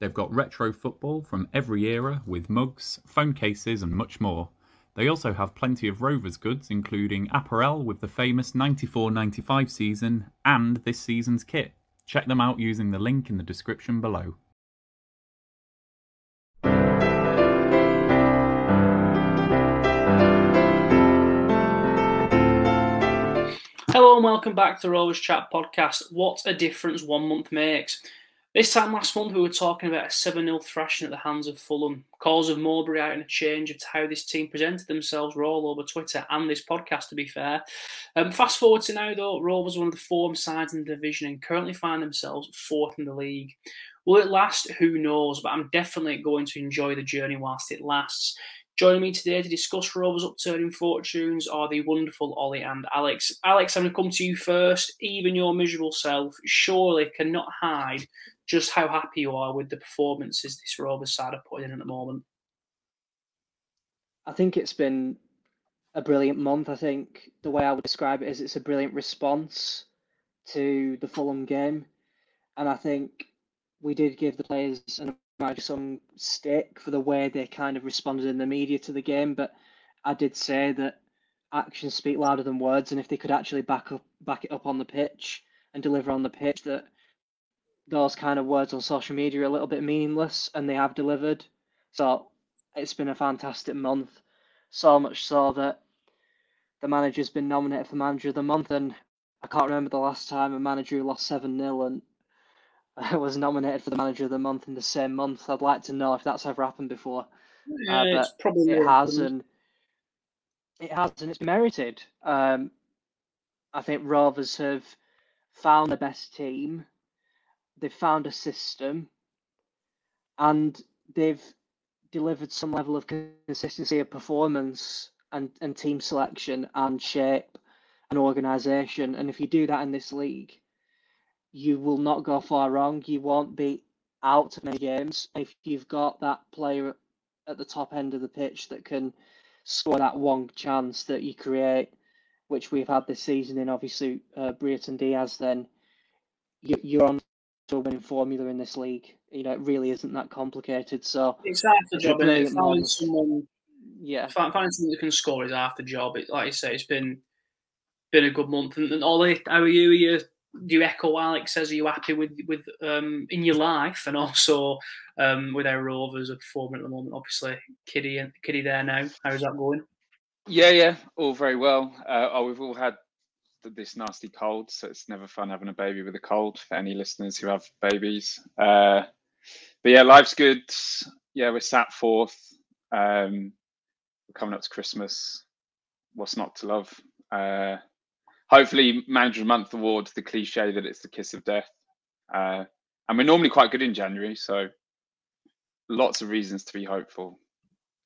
They've got retro football from every era with mugs, phone cases, and much more. They also have plenty of Rovers goods, including apparel with the famous 94 95 season and this season's kit. Check them out using the link in the description below. Hello and welcome back to Rovers Chat podcast. What a difference one month makes. This time last month, we were talking about a 7 0 thrashing at the hands of Fulham. Calls of Mowbray out and a change of how this team presented themselves were all over Twitter and this podcast, to be fair. Um, fast forward to now, though, Rovers are one of the form sides in the division and currently find themselves fourth in the league. Will it last? Who knows? But I'm definitely going to enjoy the journey whilst it lasts. Joining me today to discuss Rovers' upturning fortunes are the wonderful Ollie and Alex. Alex, I'm going to come to you first. Even your miserable self surely cannot hide just how happy you are with the performances this Rovers side are putting in at the moment. I think it's been a brilliant month. I think the way I would describe it is it's a brilliant response to the Fulham game. And I think we did give the players and some stick for the way they kind of responded in the media to the game. But I did say that actions speak louder than words, and if they could actually back up back it up on the pitch and deliver on the pitch, that those kind of words on social media are a little bit meaningless, and they have delivered. So it's been a fantastic month. So much so that the manager's been nominated for manager of the month, and I can't remember the last time a manager who lost seven 0 and was nominated for the manager of the month in the same month. I'd like to know if that's ever happened before. Yeah, uh, it's probably it has, and it has, and it's merited. Um, I think Rovers have found the best team they've found a system and they've delivered some level of consistency of performance and, and team selection and shape and organisation. And if you do that in this league, you will not go far wrong. You won't be out of many games. If you've got that player at the top end of the pitch that can score that one chance that you create, which we've had this season in obviously uh, Brereton Diaz, then you, are on to a winning formula in this league. You know, it really isn't that complicated. So it's half the job. And finding someone, yeah, finding someone that can score is half the job. It, like you say, it's been been a good month. And, and Ollie, how are you? Are you do you echo Alex says? Are you happy with with um, in your life and also um, with our Rovers are performing at the moment? Obviously, Kitty and Kitty there now. How's that going? Yeah, yeah, all very well. Uh, oh, we've all had this nasty cold, so it's never fun having a baby with a cold for any listeners who have babies. Uh, but yeah, life's good. Yeah, we're sat fourth. Um, we're coming up to Christmas. What's not to love? Uh, hopefully, Manager of the Month award, the cliche that it's the kiss of death. Uh, and we're normally quite good in January, so lots of reasons to be hopeful.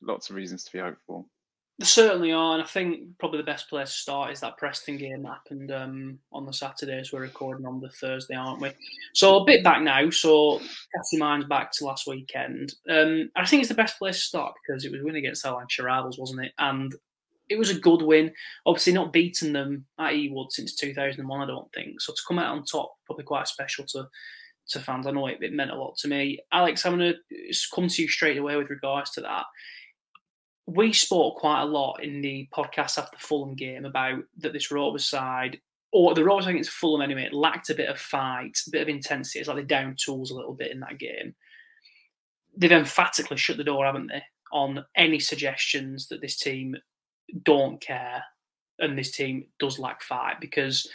Lots of reasons to be hopeful. There certainly are, and I think probably the best place to start is that Preston game that happened um, on the Saturday as we're recording on the Thursday, aren't we? So a bit back now, so cast your minds back to last weekend. Um, I think it's the best place to start because it was a win against Lancashire Rivals, wasn't it? And it was a good win. Obviously, not beating them at Ewood since 2001, I don't think. So to come out on top, probably quite special to to fans. I know it, it meant a lot to me. Alex, I'm going to come to you straight away with regards to that we spoke quite a lot in the podcast after the Fulham game about that this Rovers side, or the Rovers against Fulham anyway, lacked a bit of fight, a bit of intensity. It's like they down tools a little bit in that game. They've emphatically shut the door, haven't they, on any suggestions that this team don't care and this team does lack fight because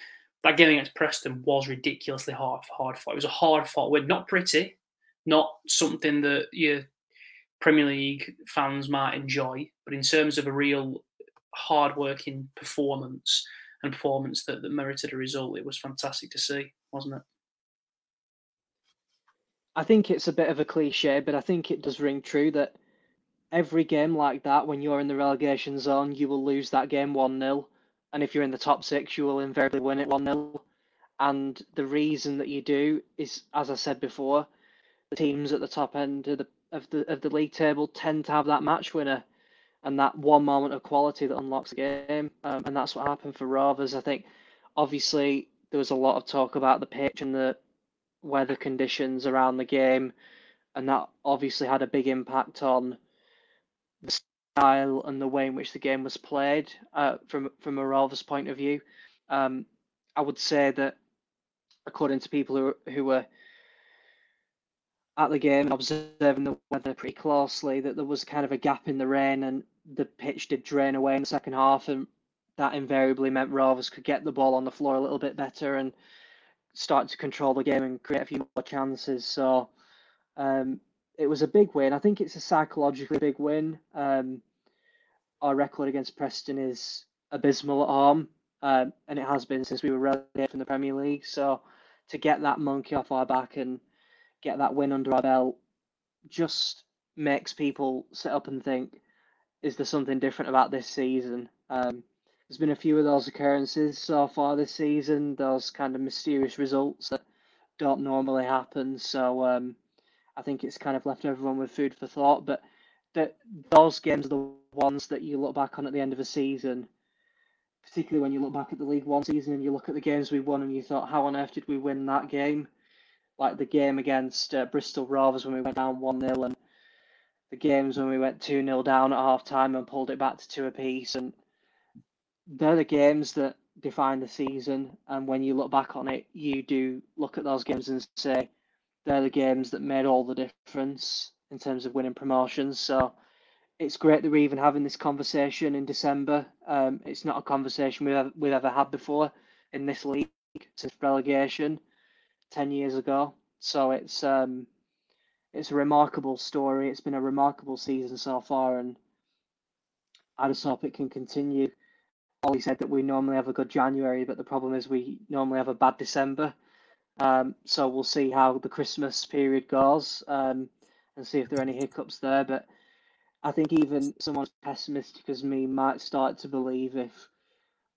that game against Preston was ridiculously hard hard fought. It was a hard fought win, not pretty, not something that you Premier League fans might enjoy, but in terms of a real hard-working performance and performance that, that merited a result, it was fantastic to see, wasn't it? I think it's a bit of a cliche, but I think it does ring true that every game like that, when you're in the relegation zone, you will lose that game 1 0. And if you're in the top six, you will invariably win it 1 0. And the reason that you do is, as I said before, the teams at the top end of the of the of the league table tend to have that match winner and that one moment of quality that unlocks the game. Um, and that's what happened for Rovers. I think obviously there was a lot of talk about the pitch and the weather conditions around the game, and that obviously had a big impact on the style and the way in which the game was played uh, from from a Rovers point of view. Um, I would say that according to people who who were at the game and observing the weather pretty closely, that there was kind of a gap in the rain and the pitch did drain away in the second half, and that invariably meant Rovers could get the ball on the floor a little bit better and start to control the game and create a few more chances. So um, it was a big win. I think it's a psychologically big win. Um, our record against Preston is abysmal at home, um, and it has been since we were relegated from the Premier League. So to get that monkey off our back and get that win under our belt just makes people sit up and think, is there something different about this season? Um, there's been a few of those occurrences so far this season, those kind of mysterious results that don't normally happen. So um, I think it's kind of left everyone with food for thought. But that those games are the ones that you look back on at the end of a season, particularly when you look back at the League One season and you look at the games we won and you thought, how on earth did we win that game? Like the game against uh, Bristol Rovers when we went down 1 0 and the games when we went 2 0 down at half time and pulled it back to two apiece. And they're the games that define the season. And when you look back on it, you do look at those games and say, they're the games that made all the difference in terms of winning promotions. So it's great that we're even having this conversation in December. Um, it's not a conversation we've ever, we've ever had before in this league since relegation ten years ago. So it's um, it's a remarkable story. It's been a remarkable season so far, and I just hope it can continue. Ollie said that we normally have a good January, but the problem is we normally have a bad December. Um, so we'll see how the Christmas period goes um, and see if there are any hiccups there. But I think even someone as pessimistic as me might start to believe if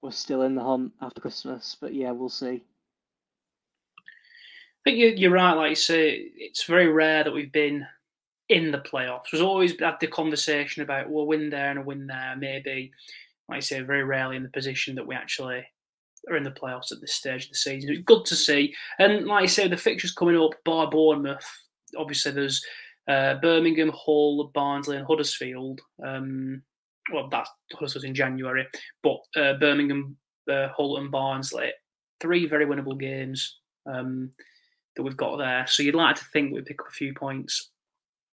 we're still in the hunt after Christmas. But yeah, we'll see. Think you're right. Like you say, it's very rare that we've been in the playoffs. We've always had the conversation about we'll win there and a win there. Maybe, like I say, very rarely in the position that we actually are in the playoffs at this stage of the season. It's good to see. And like I say, the fixtures coming up by Bournemouth, obviously there's uh, Birmingham, Hull, Barnsley, and Huddersfield. Um, well, that's Huddersfield in January, but uh, Birmingham, uh, Hull, and Barnsley, three very winnable games um, that we've got there. So you'd like to think we'd pick up a few points.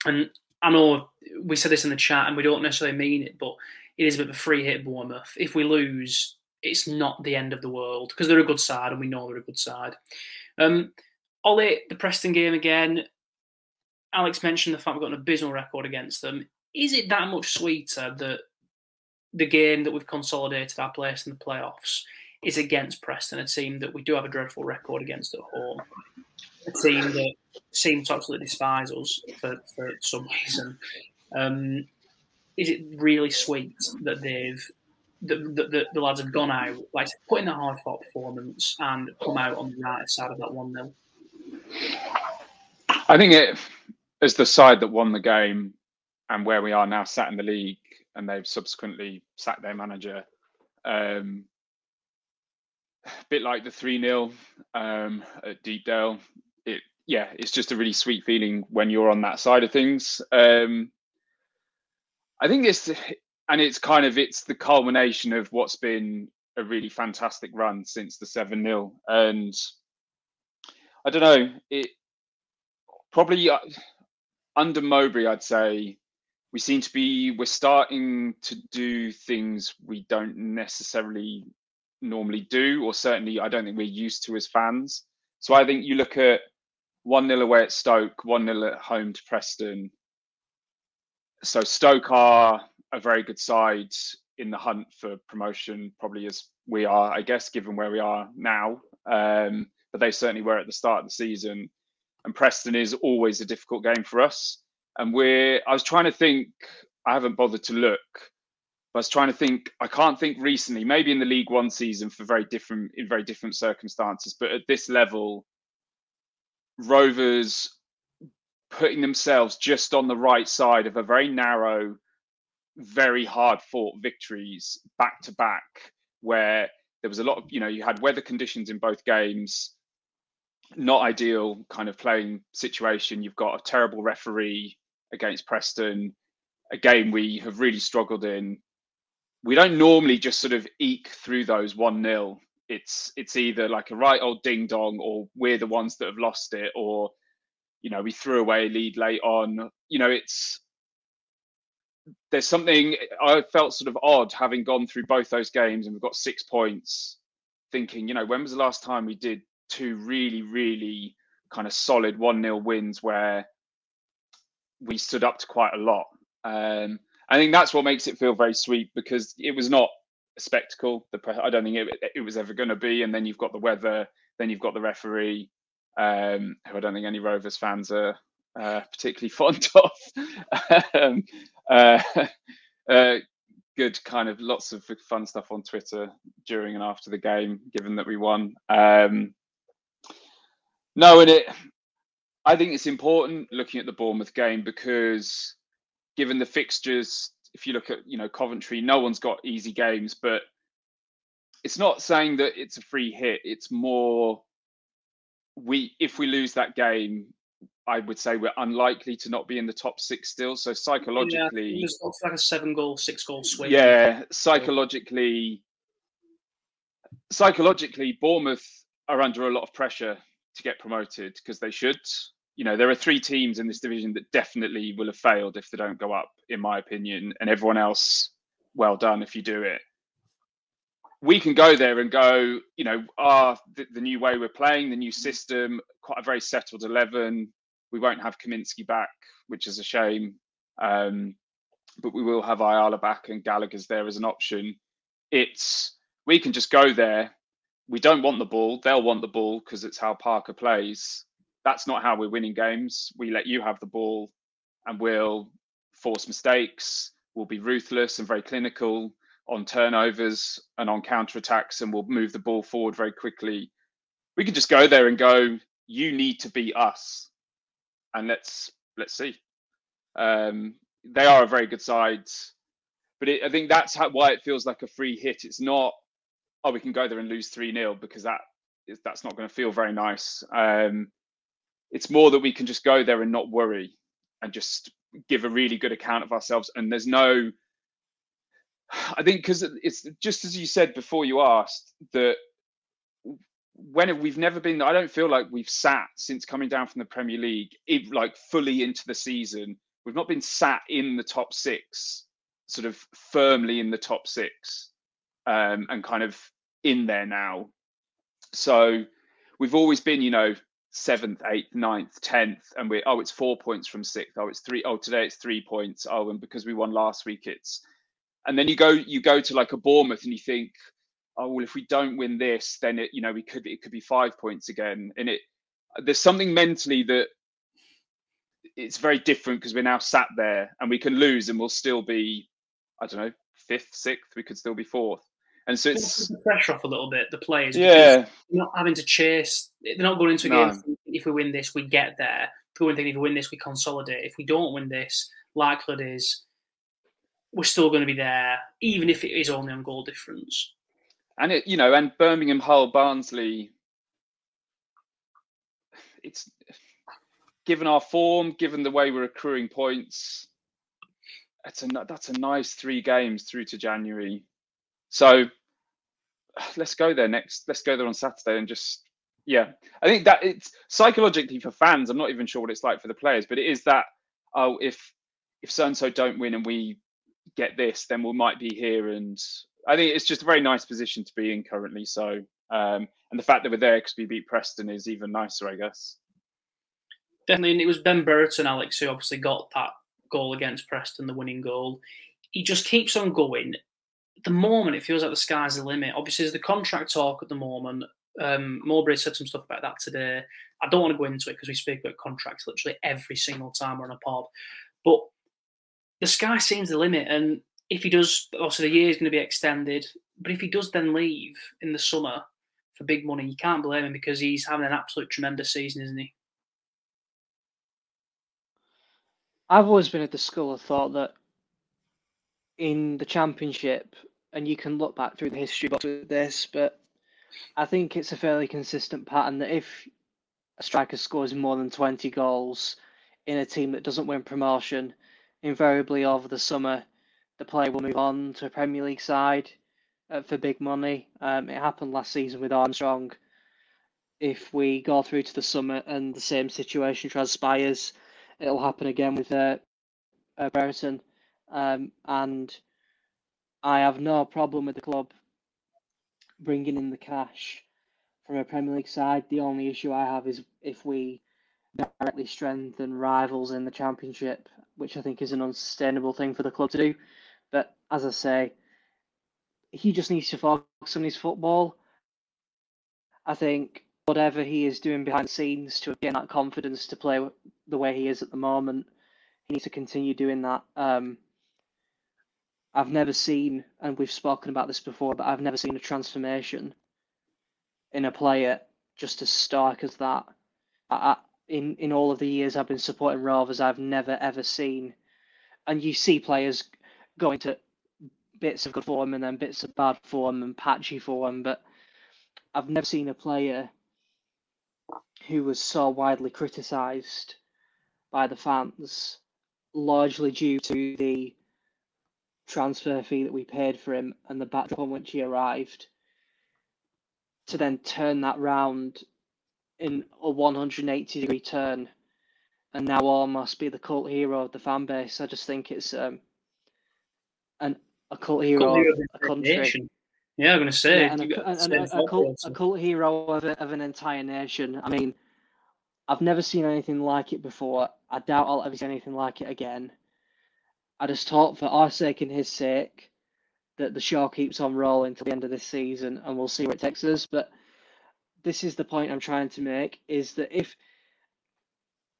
And I know we said this in the chat, and we don't necessarily mean it, but it is a bit of a free hit Bournemouth. If we lose, it's not the end of the world because they're a good side and we know they're a good side. Um, Ollie, the Preston game again. Alex mentioned the fact we've got an abysmal record against them. Is it that much sweeter that the game that we've consolidated our place in the playoffs is against Preston, a team that we do have a dreadful record against at home, a team that seems to absolutely despise us for, for some reason? Um, is it really sweet that they've the, the, the, lads have gone out, like put in a hard fought performance and come out on the right side of that 1 0? I think it, as the side that won the game and where we are now sat in the league, and they've subsequently sacked their manager, um, bit like the 3 0 um, at Deepdale. It, yeah, it's just a really sweet feeling when you're on that side of things. Um, I think it's and it's kind of it's the culmination of what's been a really fantastic run since the 7 0 and i don't know it probably uh, under mowbray i'd say we seem to be we're starting to do things we don't necessarily normally do or certainly i don't think we're used to as fans so i think you look at 1 0 away at stoke 1 0 at home to preston so stoke are a very good side in the hunt for promotion, probably as we are, I guess, given where we are now. Um, but they certainly were at the start of the season. and Preston is always a difficult game for us. And we're, I was trying to think, I haven't bothered to look, but I was trying to think, I can't think recently, maybe in the League One season for very different, in very different circumstances, but at this level, Rovers putting themselves just on the right side of a very narrow, very hard fought victories back to back, where there was a lot of, you know, you had weather conditions in both games, not ideal kind of playing situation. You've got a terrible referee against Preston, a game we have really struggled in. We don't normally just sort of eke through those 1 0 it's it's either like a right old ding dong or we're the ones that have lost it or you know we threw away a lead late on. You know it's there's something i felt sort of odd having gone through both those games and we've got six points thinking you know when was the last time we did two really really kind of solid 1-0 wins where we stood up to quite a lot? Um, i think that's what makes it feel very sweet because it was not a spectacle. The I don't think it, it was ever going to be. And then you've got the weather, then you've got the referee, um, who I don't think any Rovers fans are uh, particularly fond of. um, uh, uh, good kind of lots of fun stuff on Twitter during and after the game, given that we won. Um, no, and it. I think it's important looking at the Bournemouth game because, given the fixtures if you look at you know Coventry, no one's got easy games, but it's not saying that it's a free hit. It's more we if we lose that game, I would say we're unlikely to not be in the top six still. So psychologically, yeah, it's like a seven goal, six goal swing. Yeah, psychologically, psychologically, Bournemouth are under a lot of pressure to get promoted because they should you know, there are three teams in this division that definitely will have failed if they don't go up, in my opinion, and everyone else, well done if you do it. We can go there and go, you know, ah, the, the new way we're playing, the new system, quite a very settled 11. We won't have Kaminski back, which is a shame. Um, but we will have Ayala back and Gallagher's there as an option. It's we can just go there. We don't want the ball. They'll want the ball because it's how Parker plays that's not how we're winning games. We let you have the ball and we'll force mistakes. We'll be ruthless and very clinical on turnovers and on counter attacks, and we'll move the ball forward very quickly. We can just go there and go, you need to beat us. And let's let's see. Um, they are a very good side, but it, I think that's how, why it feels like a free hit. It's not, oh, we can go there and lose three 0 because that is that's not going to feel very nice. Um, it's more that we can just go there and not worry and just give a really good account of ourselves. And there's no, I think, because it's just as you said before you asked that when we've never been, I don't feel like we've sat since coming down from the Premier League, it, like fully into the season. We've not been sat in the top six, sort of firmly in the top six, um, and kind of in there now. So we've always been, you know, seventh, eighth, ninth, tenth, and we oh it's four points from sixth. Oh it's three. Oh today it's three points. Oh and because we won last week it's, and then you go you go to like a Bournemouth and you think, oh well if we don't win this then it you know we could it could be five points again and it there's something mentally that it's very different because we're now sat there and we can lose and we'll still be I don't know fifth, sixth. We could still be fourth. And so it's the pressure off a little bit. The players, yeah, not having to chase. They're not going into a no. game. If we win this, we get there. If we win, if we win this, we consolidate. If we don't win this, likelihood is we're still going to be there, even if it is only on goal difference. And it, you know, and Birmingham, Hull, Barnsley. It's given our form, given the way we're accruing points. It's a that's a nice three games through to January. So let's go there next. Let's go there on Saturday and just yeah. I think that it's psychologically for fans. I'm not even sure what it's like for the players, but it is that oh if if so and so don't win and we get this, then we might be here. And I think it's just a very nice position to be in currently. So um, and the fact that we're there because we beat Preston is even nicer, I guess. Definitely, and it was Ben Brereton, Alex, who obviously got that goal against Preston, the winning goal. He just keeps on going, the moment, it feels like the sky's the limit. Obviously, there's the contract talk at the moment Um, Mowbray said some stuff about that today. I don't want to go into it because we speak about contracts literally every single time we're on a pod. But the sky seems the limit, and if he does, also the year is going to be extended. But if he does then leave in the summer for big money, you can't blame him because he's having an absolute tremendous season, isn't he? I've always been at the school of thought that in the championship, and you can look back through the history books with this, but I think it's a fairly consistent pattern that if a striker scores more than 20 goals in a team that doesn't win promotion, invariably over the summer, the player will move on to a Premier League side uh, for big money. Um, it happened last season with Armstrong. If we go through to the summer and the same situation transpires, it'll happen again with uh, uh, Brereton. Um, and I have no problem with the club bringing in the cash from a Premier League side. The only issue I have is if we directly strengthen rivals in the Championship, which I think is an unsustainable thing for the club to do. But as I say, he just needs to focus on his football. I think whatever he is doing behind the scenes to gain that confidence to play the way he is at the moment, he needs to continue doing that. Um, I've never seen, and we've spoken about this before, but I've never seen a transformation in a player just as stark as that. I, in in all of the years I've been supporting Rovers, I've never ever seen, and you see players going to bits of good form and then bits of bad form and patchy form, but I've never seen a player who was so widely criticised by the fans, largely due to the transfer fee that we paid for him and the backdrop on which he arrived, to then turn that round in a 180 degree turn and now almost be the cult hero of the fan base. I just think it's um, an a cult hero, cult hero of a country. Nation. Yeah, I'm going to say yeah, and, a, and a, a, cult, a, cult, hero of, of an entire nation. I mean, I've never seen anything like it before. I doubt I'll ever see anything like it again. I just hope, for our sake and his sake, that the show keeps on rolling till the end of this season, and we'll see where it takes us. But this is the point I'm trying to make: is that if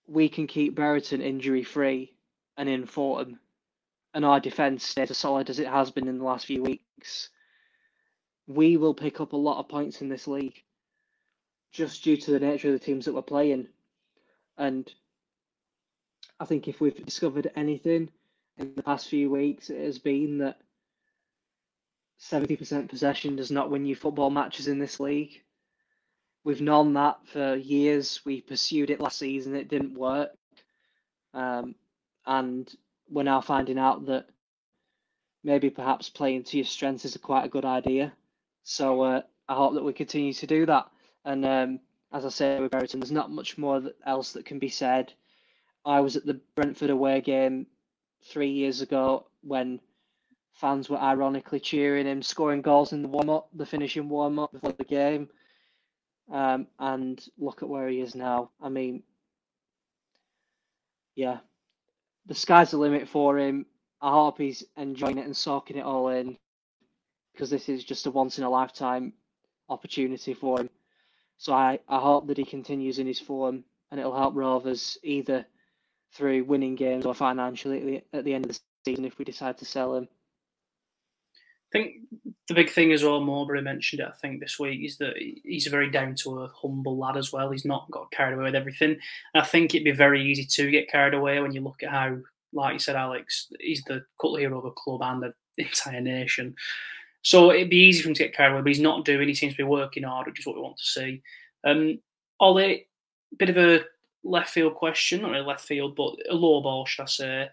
we can keep Brereton injury free and in form, and our defence stays as solid as it has been in the last few weeks, we will pick up a lot of points in this league just due to the nature of the teams that we're playing. And I think if we've discovered anything in the past few weeks, it has been that 70% possession does not win you football matches in this league. We've known that for years. We pursued it last season, it didn't work. Um, and we're now finding out that maybe perhaps playing to your strengths is a quite a good idea. So uh, I hope that we continue to do that. And um, as I say with Brereton, there's not much more else that can be said. I was at the Brentford away game three years ago when fans were ironically cheering him, scoring goals in the warm up, the finishing warm up before the game. Um, and look at where he is now. I mean, yeah, the sky's the limit for him. I hope he's enjoying it and soaking it all in because this is just a once in a lifetime opportunity for him. So I, I hope that he continues in his form and it'll help Rovers either through winning games or financially at the, at the end of the season if we decide to sell him. I think the big thing as well, Mowbray mentioned it, I think, this week, is that he's a very down to earth, humble lad as well. He's not got carried away with everything. And I think it'd be very easy to get carried away when you look at how, like you said, Alex, he's the cult hero of a club and the entire nation. So it'd be easy for him to get carried away, but he's not doing. He seems to be working hard, which is what we want to see. Um, Ollie, bit of a left field question, not really left field, but a low ball, should I say.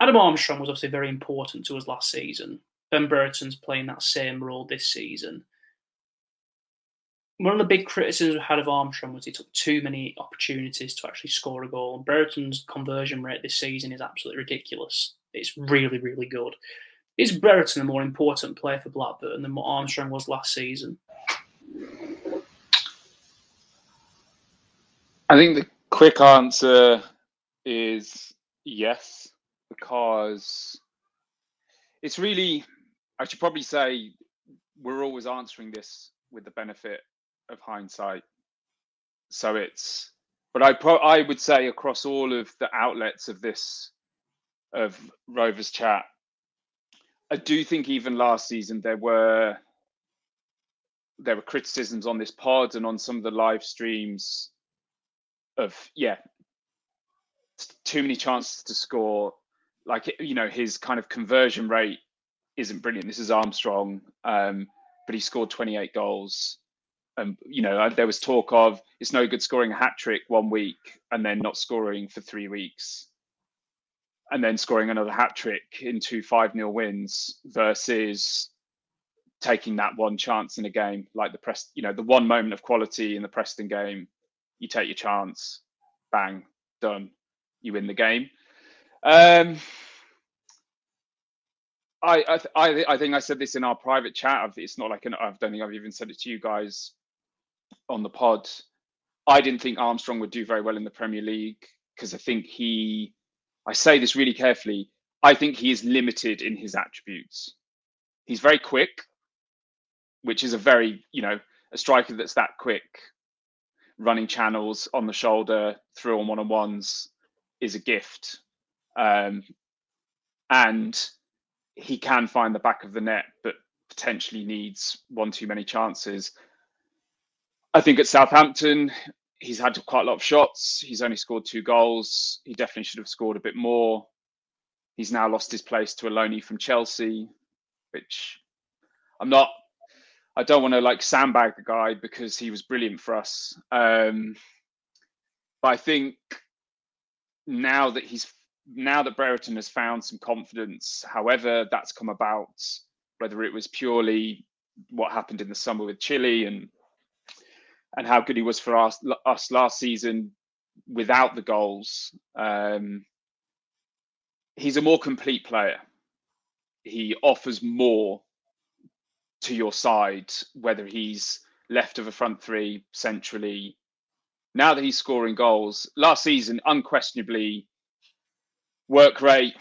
Adam Armstrong was obviously very important to us last season. Ben Brereton's playing that same role this season. One of the big criticisms we had of Armstrong was he took too many opportunities to actually score a goal. And Brereton's conversion rate this season is absolutely ridiculous. It's hmm. really, really good. Is Brereton a more important player for Blackburn than what Armstrong was last season? I think the quick answer is yes because it's really, I should probably say, we're always answering this with the benefit of hindsight. So it's, but I pro- I would say across all of the outlets of this of Rovers chat, I do think even last season there were there were criticisms on this pod and on some of the live streams of yeah too many chances to score. Like you know his kind of conversion rate isn't brilliant. This is armstrong um, but he scored 28 goals. And you know there was talk of it's no good scoring a hat trick one week and then not scoring for three weeks and then scoring another hat trick in two 5 nil wins versus taking that one chance in a game like the press you know the one moment of quality in the preston game you take your chance bang done you win the game um I, I, I, I think I said this in our private chat. It's not like an, I don't think I've even said it to you guys on the pod. I didn't think Armstrong would do very well in the Premier League because I think he, I say this really carefully, I think he is limited in his attributes. He's very quick, which is a very, you know, a striker that's that quick, running channels on the shoulder, through on one on ones is a gift. Um, and he can find the back of the net, but potentially needs one too many chances. I think at Southampton, he's had quite a lot of shots. He's only scored two goals. He definitely should have scored a bit more. He's now lost his place to Aloni from Chelsea, which I'm not. I don't want to like sandbag the guy because he was brilliant for us. Um, but I think now that he's now that Brereton has found some confidence, however that's come about, whether it was purely what happened in the summer with Chile and and how good he was for us, us last season without the goals. Um, he's a more complete player. He offers more to your side, whether he's left of a front three, centrally. Now that he's scoring goals, last season, unquestionably, work rate,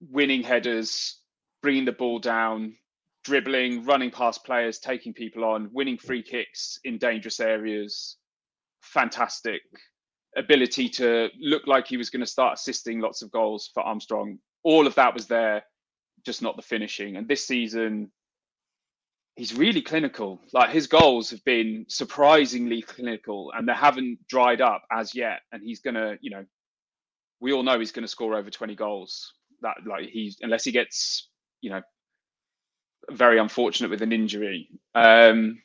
winning headers, bringing the ball down, dribbling, running past players, taking people on, winning free kicks in dangerous areas. Fantastic ability to look like he was going to start assisting lots of goals for Armstrong. All of that was there, just not the finishing. And this season, he's really clinical. Like his goals have been surprisingly clinical and they haven't dried up as yet. And he's to, you know, we all know he's to score over 20 goals. That like he's unless he gets you know very unfortunate with an injury. Um,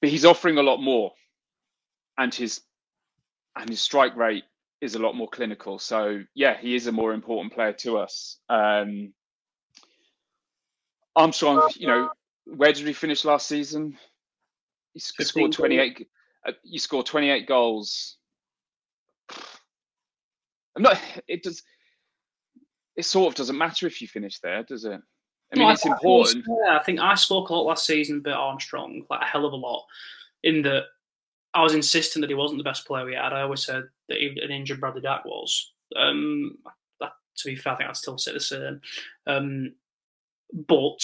but he's offering a lot more, and his and his strike rate is a lot more clinical. So yeah, he is a more important player to us. Um, Armstrong, you know, where did he finish last season? He scored 28. Uh, you scored 28 goals I'm not. It does. It sort of doesn't matter if you finish there, does it? I mean, no, it's I, important. yeah, I think I spoke a lot last season about Armstrong, like a hell of a lot, in that I was insisting that he wasn't the best player we had. I always said that he, an injured Bradley Dack was. Um, that, to be fair, I think I'd still say the same. Um, but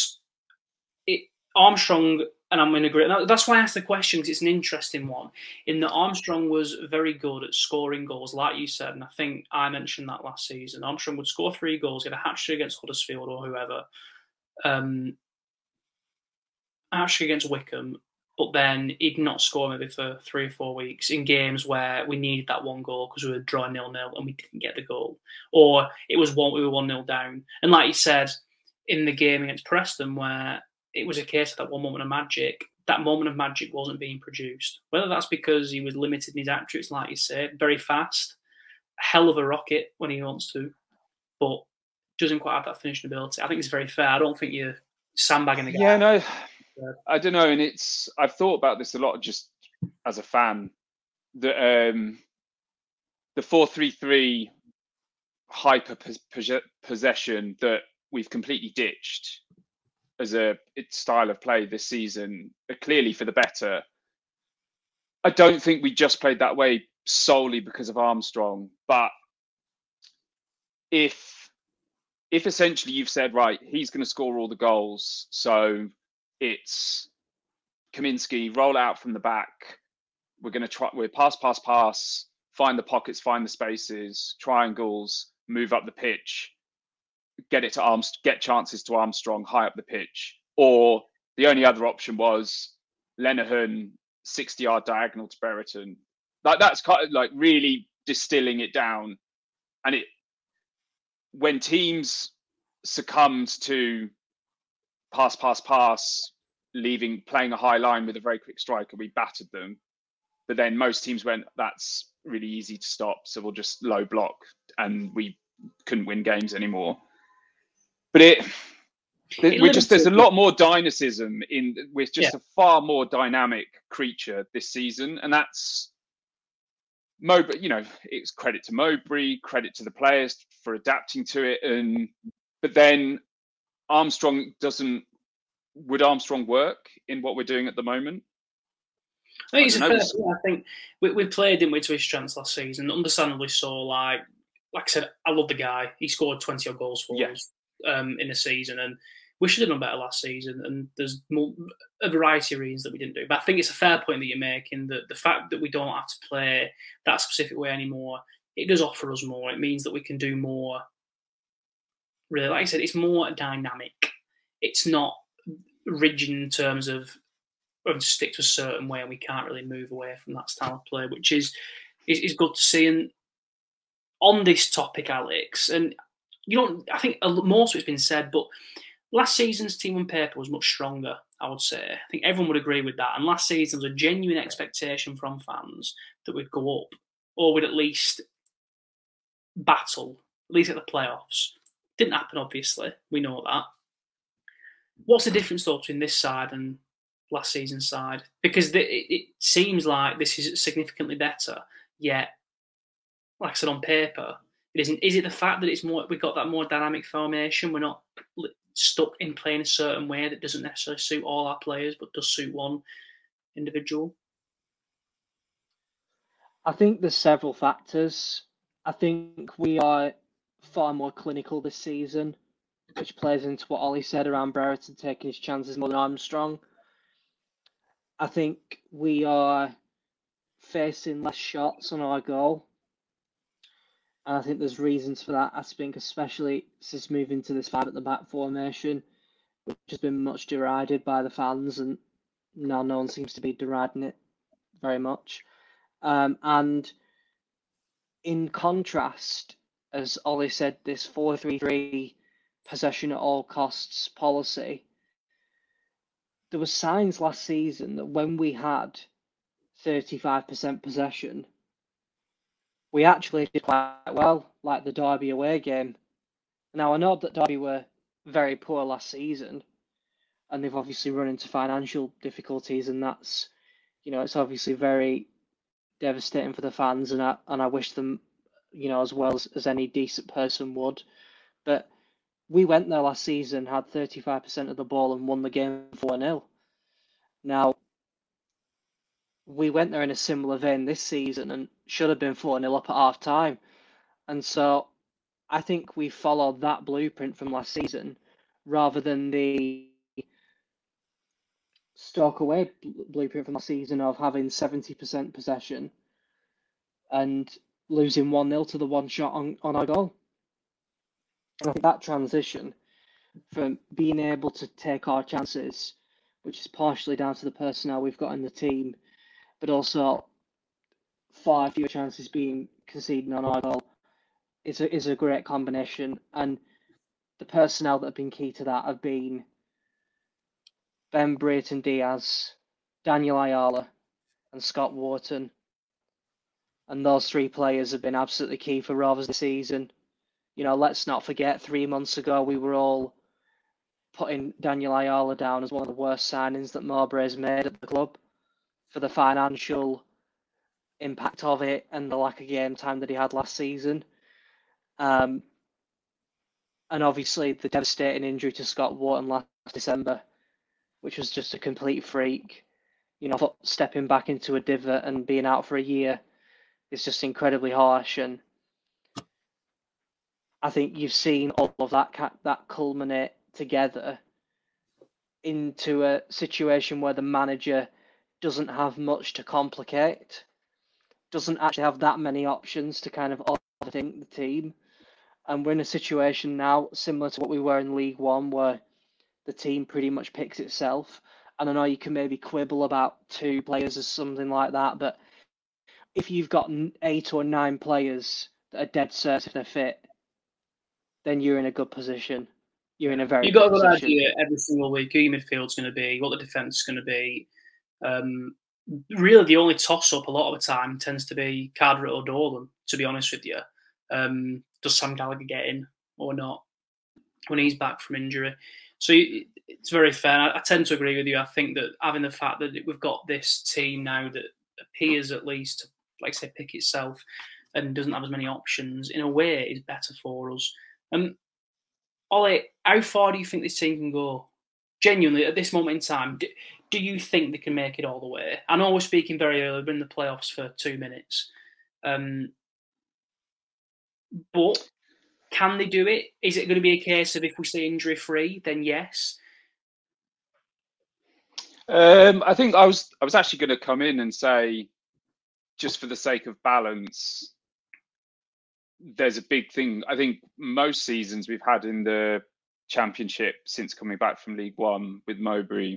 it, Armstrong and I'm in agreement. That's why I asked the question because it's an interesting one. In that Armstrong was very good at scoring goals, like you said, and I think I mentioned that last season. Armstrong would score three goals, get a hat trick against Huddersfield or whoever, um, hat trick against Wycombe, but then he'd not score maybe for three or four weeks in games where we needed that one goal because we were drawing nil nil and we didn't get the goal, or it was one we were one nil down. And like you said, in the game against Preston, where it was a case of that one moment of magic. That moment of magic wasn't being produced. Whether that's because he was limited in his attributes, like you say, very fast, hell of a rocket when he wants to, but doesn't quite have that finishing ability. I think it's very fair. I don't think you're sandbagging the guy. Yeah, no, I don't know. And it's I've thought about this a lot just as a fan. The um, the four three three hyper possession that we've completely ditched as a style of play this season, uh, clearly for the better. I don't think we just played that way solely because of Armstrong, but if if essentially you've said right, he's going to score all the goals, so it's Kaminski, roll out from the back. We're going to try. We're pass, pass, pass. Find the pockets, find the spaces, triangles, move up the pitch, get it to Armstrong, get chances to Armstrong high up the pitch. Or the only other option was Lenihan 60 yard diagonal to Brereton. Like that's kind of like really distilling it down. And it when teams succumbed to pass, pass, pass, leaving playing a high line with a very quick striker, we battered them. But then most teams went, that's really easy to stop, so we'll just low block, and we couldn't win games anymore. But it, it we just there's a lot more dynamism in. We're just yeah. a far more dynamic creature this season, and that's Mowbray, you know, it's credit to Mowbray, credit to the players for adapting to it, and but then Armstrong doesn't. Would Armstrong work in what we're doing at the moment? I think, I, fair, I think we, we played him with his strengths last season. Understandably so. Like like I said, I love the guy. He scored twenty odd goals for us um, in the season, and we should have done better last season. And there's more, a variety of reasons that we didn't do. But I think it's a fair point that you're making that the fact that we don't have to play that specific way anymore, it does offer us more. It means that we can do more. Really, like I said, it's more dynamic. It's not rigid in terms of of stick to a certain way, and we can't really move away from that style of play, which is is, is good to see. And on this topic, Alex, and you know, I think most of it's been said, but last season's team on paper was much stronger. I would say. I think everyone would agree with that. And last season was a genuine expectation from fans that we'd go up, or we'd at least battle, at least at the playoffs. Didn't happen, obviously. We know that. What's the difference though between this side and last season's side? Because it seems like this is significantly better. Yet, like I said on paper, it isn't. Is it the fact that it's more? We've got that more dynamic formation. We're not stuck in playing a certain way that doesn't necessarily suit all our players, but does suit one individual? I think there's several factors. I think we are far more clinical this season, which plays into what Ollie said around Brereton taking his chances more than Armstrong. I think we are facing less shots on our goal. And I think there's reasons for that. I think, especially since moving to this five at the back formation, which has been much derided by the fans, and now no one seems to be deriding it very much. Um, and in contrast, as Ollie said, this 4 3 3 possession at all costs policy, there were signs last season that when we had 35% possession, we actually did quite well, like the Derby away game. Now I know that Derby were very poor last season, and they've obviously run into financial difficulties, and that's, you know, it's obviously very devastating for the fans, and I and I wish them, you know, as well as, as any decent person would. But we went there last season, had thirty five percent of the ball, and won the game four 0 Now we went there in a similar vein this season and should have been 4 0 up at half time. And so I think we followed that blueprint from last season rather than the Stoke away blueprint from last season of having 70% possession and losing 1 0 to the one shot on, on our goal. And I think that transition from being able to take our chances, which is partially down to the personnel we've got in the team, but also far fewer chances being conceded on goal is a, is a great combination. And the personnel that have been key to that have been Ben Brereton Diaz, Daniel Ayala, and Scott Wharton. And those three players have been absolutely key for Rovers this season. You know, let's not forget three months ago we were all putting Daniel Ayala down as one of the worst signings that Mowbray's made at the club for the financial impact of it and the lack of game time that he had last season. Um, and obviously the devastating injury to Scott Wharton last December, which was just a complete freak. You know, stepping back into a divot and being out for a year is just incredibly harsh. And I think you've seen all of that that culminate together into a situation where the manager doesn't have much to complicate, doesn't actually have that many options to kind of overthink the team. And we're in a situation now similar to what we were in League One, where the team pretty much picks itself. And I know you can maybe quibble about two players or something like that, but if you've got eight or nine players that are dead certain if they're fit, then you're in a good position. You're in a very. You've got a good good idea every single week who your midfield's going to be, what the defence is going to be. Um, really, the only toss up a lot of the time tends to be Carteret or Dolan. To be honest with you, um, does Sam Gallagher get in or not when he's back from injury? So it's very fair. I, tend to agree with you. I think that having the fact that we've got this team now that appears at least to, like I say, pick itself and doesn't have as many options in a way is better for us. Um, Ollie, how far do you think this team can go? Genuinely, at this moment in time, do you think they can make it all the way? I know we're speaking very early, we're in the playoffs for two minutes. Um, but can they do it? Is it going to be a case of if we stay injury free, then yes? Um, I think I was I was actually going to come in and say, just for the sake of balance, there's a big thing. I think most seasons we've had in the championship since coming back from League One with Mowbray,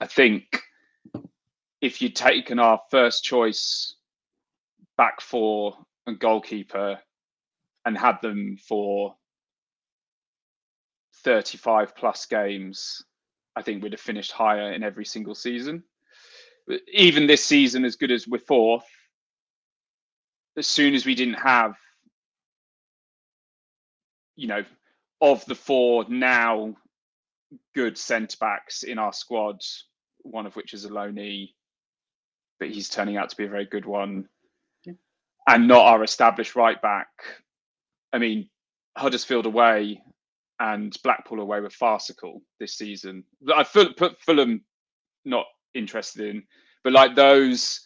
I think if you'd taken our first choice back four and goalkeeper and had them for 35 plus games, I think we'd have finished higher in every single season. Even this season, as good as we're fourth, as soon as we didn't have, you know, of the four now good centre backs in our squad, one of which is a loanee, but he's turning out to be a very good one, yeah. and not our established right back. I mean, Huddersfield away and Blackpool away were farcical this season. I put Fulham not interested in, but like those,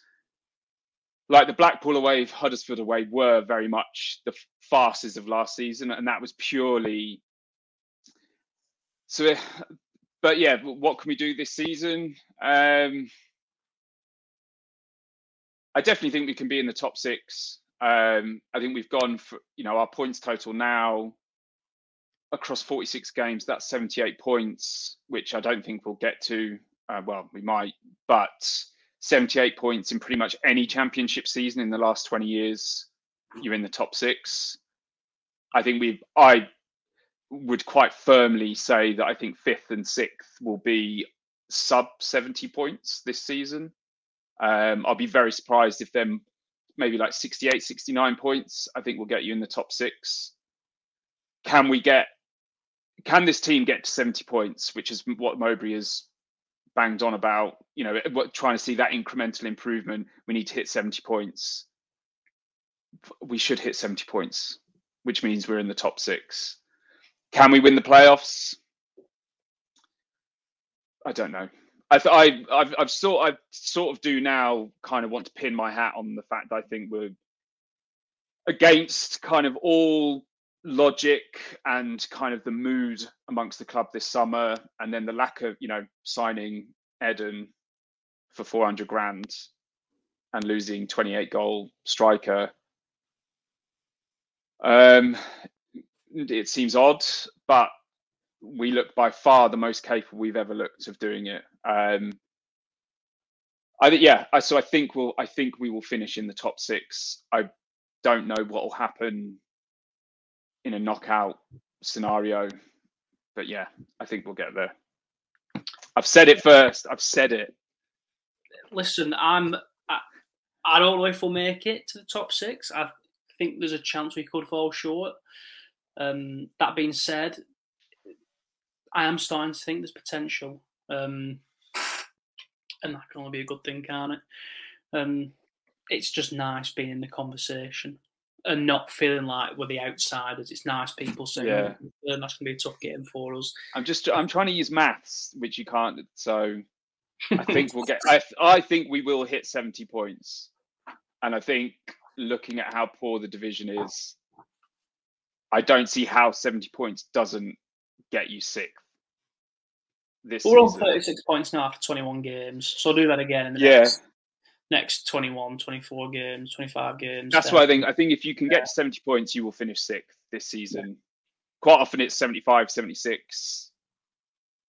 like the Blackpool away, Huddersfield away were very much the farces of last season, and that was purely. So, but yeah, what can we do this season? Um, I definitely think we can be in the top six. Um, I think we've gone for you know our points total now across 46 games. That's 78 points, which I don't think we'll get to. Uh, well, we might, but 78 points in pretty much any championship season in the last 20 years, you're in the top six. I think we've I would quite firmly say that I think fifth and sixth will be sub 70 points this season. Um, I'll be very surprised if they're maybe like 68, 69 points. I think we'll get you in the top six. Can we get, can this team get to 70 points, which is what Mowbray has banged on about, you know, trying to see that incremental improvement? We need to hit 70 points. We should hit 70 points, which means we're in the top six. Can we win the playoffs? I don't know. I, I, I've, I've sort, I sort of do now kind of want to pin my hat on the fact that I think we're against kind of all logic and kind of the mood amongst the club this summer, and then the lack of, you know, signing Edun for 400 grand and losing 28 goal striker. Um, it seems odd, but we look by far the most capable we've ever looked of doing it. Um, I yeah, I, so I think we'll I think we will finish in the top six. I don't know what will happen in a knockout scenario, but yeah, I think we'll get there. I've said it first. I've said it. Listen, I'm. I, I don't know if we'll make it to the top six. I think there's a chance we could fall short. Um, that being said, I am starting to think there's potential, um, and that can only be a good thing, can't it? Um, it's just nice being in the conversation and not feeling like we're the outsiders. It's nice people saying, Yeah. "Oh, "That's going to be a tough game for us." I'm just I'm trying to use maths, which you can't. So I think we'll get. I I think we will hit 70 points, and I think looking at how poor the division is, I don't see how 70 points doesn't get you sixth. this. We're on season. 36 points now after 21 games. So I'll do that again in the Yeah. next, next 21, 24 games, 25 games. That's then. why I think. I think if you can get to 70 points, you will finish sixth this season. Quite often it's 75, 76.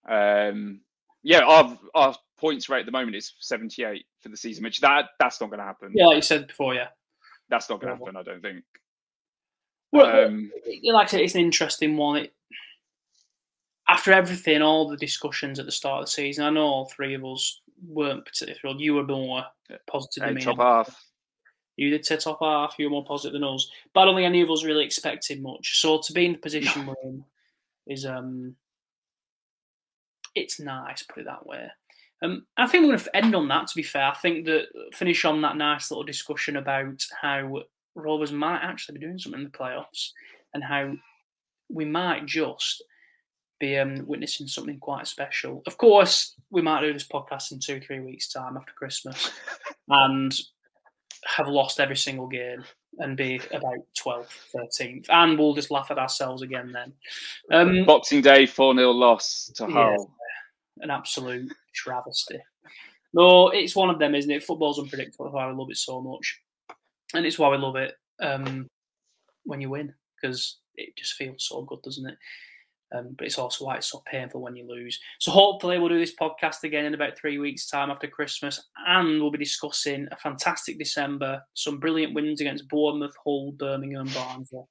Um, yeah, our our points rate at the moment is 78 for the season, which that that's not going to happen. Yeah, like you said before, yeah. That's not going to happen. I don't think. Well, Um, like I said, it's an interesting one. It, after everything, all the discussions at the start of the season, I know all three of us weren't particularly thrilled. You were more positive than me. top half. You did say top half. You were more positive than us, but I don't think any of us really expected much. So to be in the position we're in is um, it's nice. Put it that way. Um, I think we're going to end on that. To be fair, I think that finish on that nice little discussion about how Rovers might actually be doing something in the playoffs and how we might just be um, witnessing something quite special. Of course, we might do this podcast in two, three weeks' time after Christmas and have lost every single game and be about 12th, 13th. And we'll just laugh at ourselves again then. Um, Boxing Day, 4 0 loss to Yeah. Hull. an absolute travesty. No, it's one of them, isn't it? Football's unpredictable. I love it so much, and it's why we love it um, when you win because it just feels so good, doesn't it? Um, but it's also why it's so painful when you lose. So hopefully we'll do this podcast again in about three weeks' time after Christmas, and we'll be discussing a fantastic December, some brilliant wins against Bournemouth, Hull, Birmingham, Barnsley.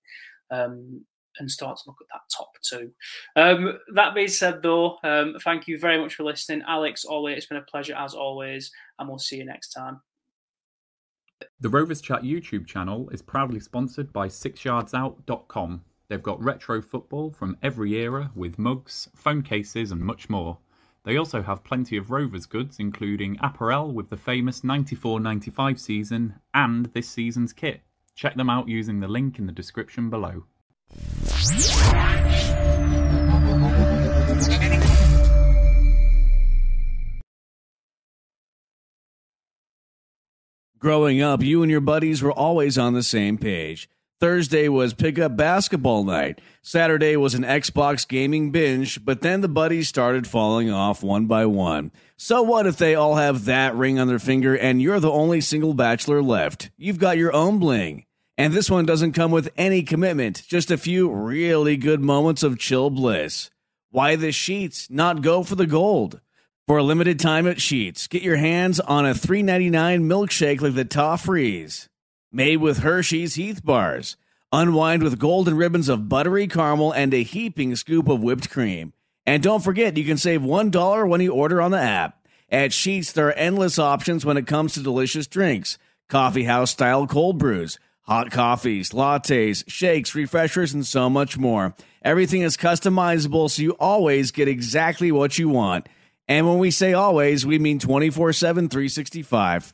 Um, and start to look at that top two. Um, that being said, though, um, thank you very much for listening. Alex, Ollie, it's been a pleasure as always, and we'll see you next time. The Rovers Chat YouTube channel is proudly sponsored by sixyardsout.com. They've got retro football from every era with mugs, phone cases, and much more. They also have plenty of Rovers goods, including apparel with the famous 94 95 season and this season's kit. Check them out using the link in the description below. Growing up, you and your buddies were always on the same page. Thursday was pickup basketball night. Saturday was an Xbox gaming binge, but then the buddies started falling off one by one. So what if they all have that ring on their finger and you're the only single bachelor left? You've got your own bling. And this one doesn't come with any commitment, just a few really good moments of chill bliss. Why the sheets? Not go for the gold. For a limited time at Sheetz, get your hands on a $3.99 milkshake like the Toffrees. Made with Hershey's Heath Bars. Unwind with golden ribbons of buttery caramel and a heaping scoop of whipped cream. And don't forget, you can save $1 when you order on the app. At Sheetz, there are endless options when it comes to delicious drinks. Coffee house style cold brews, hot coffees, lattes, shakes, refreshers, and so much more. Everything is customizable so you always get exactly what you want. And when we say always, we mean 24 7, 365.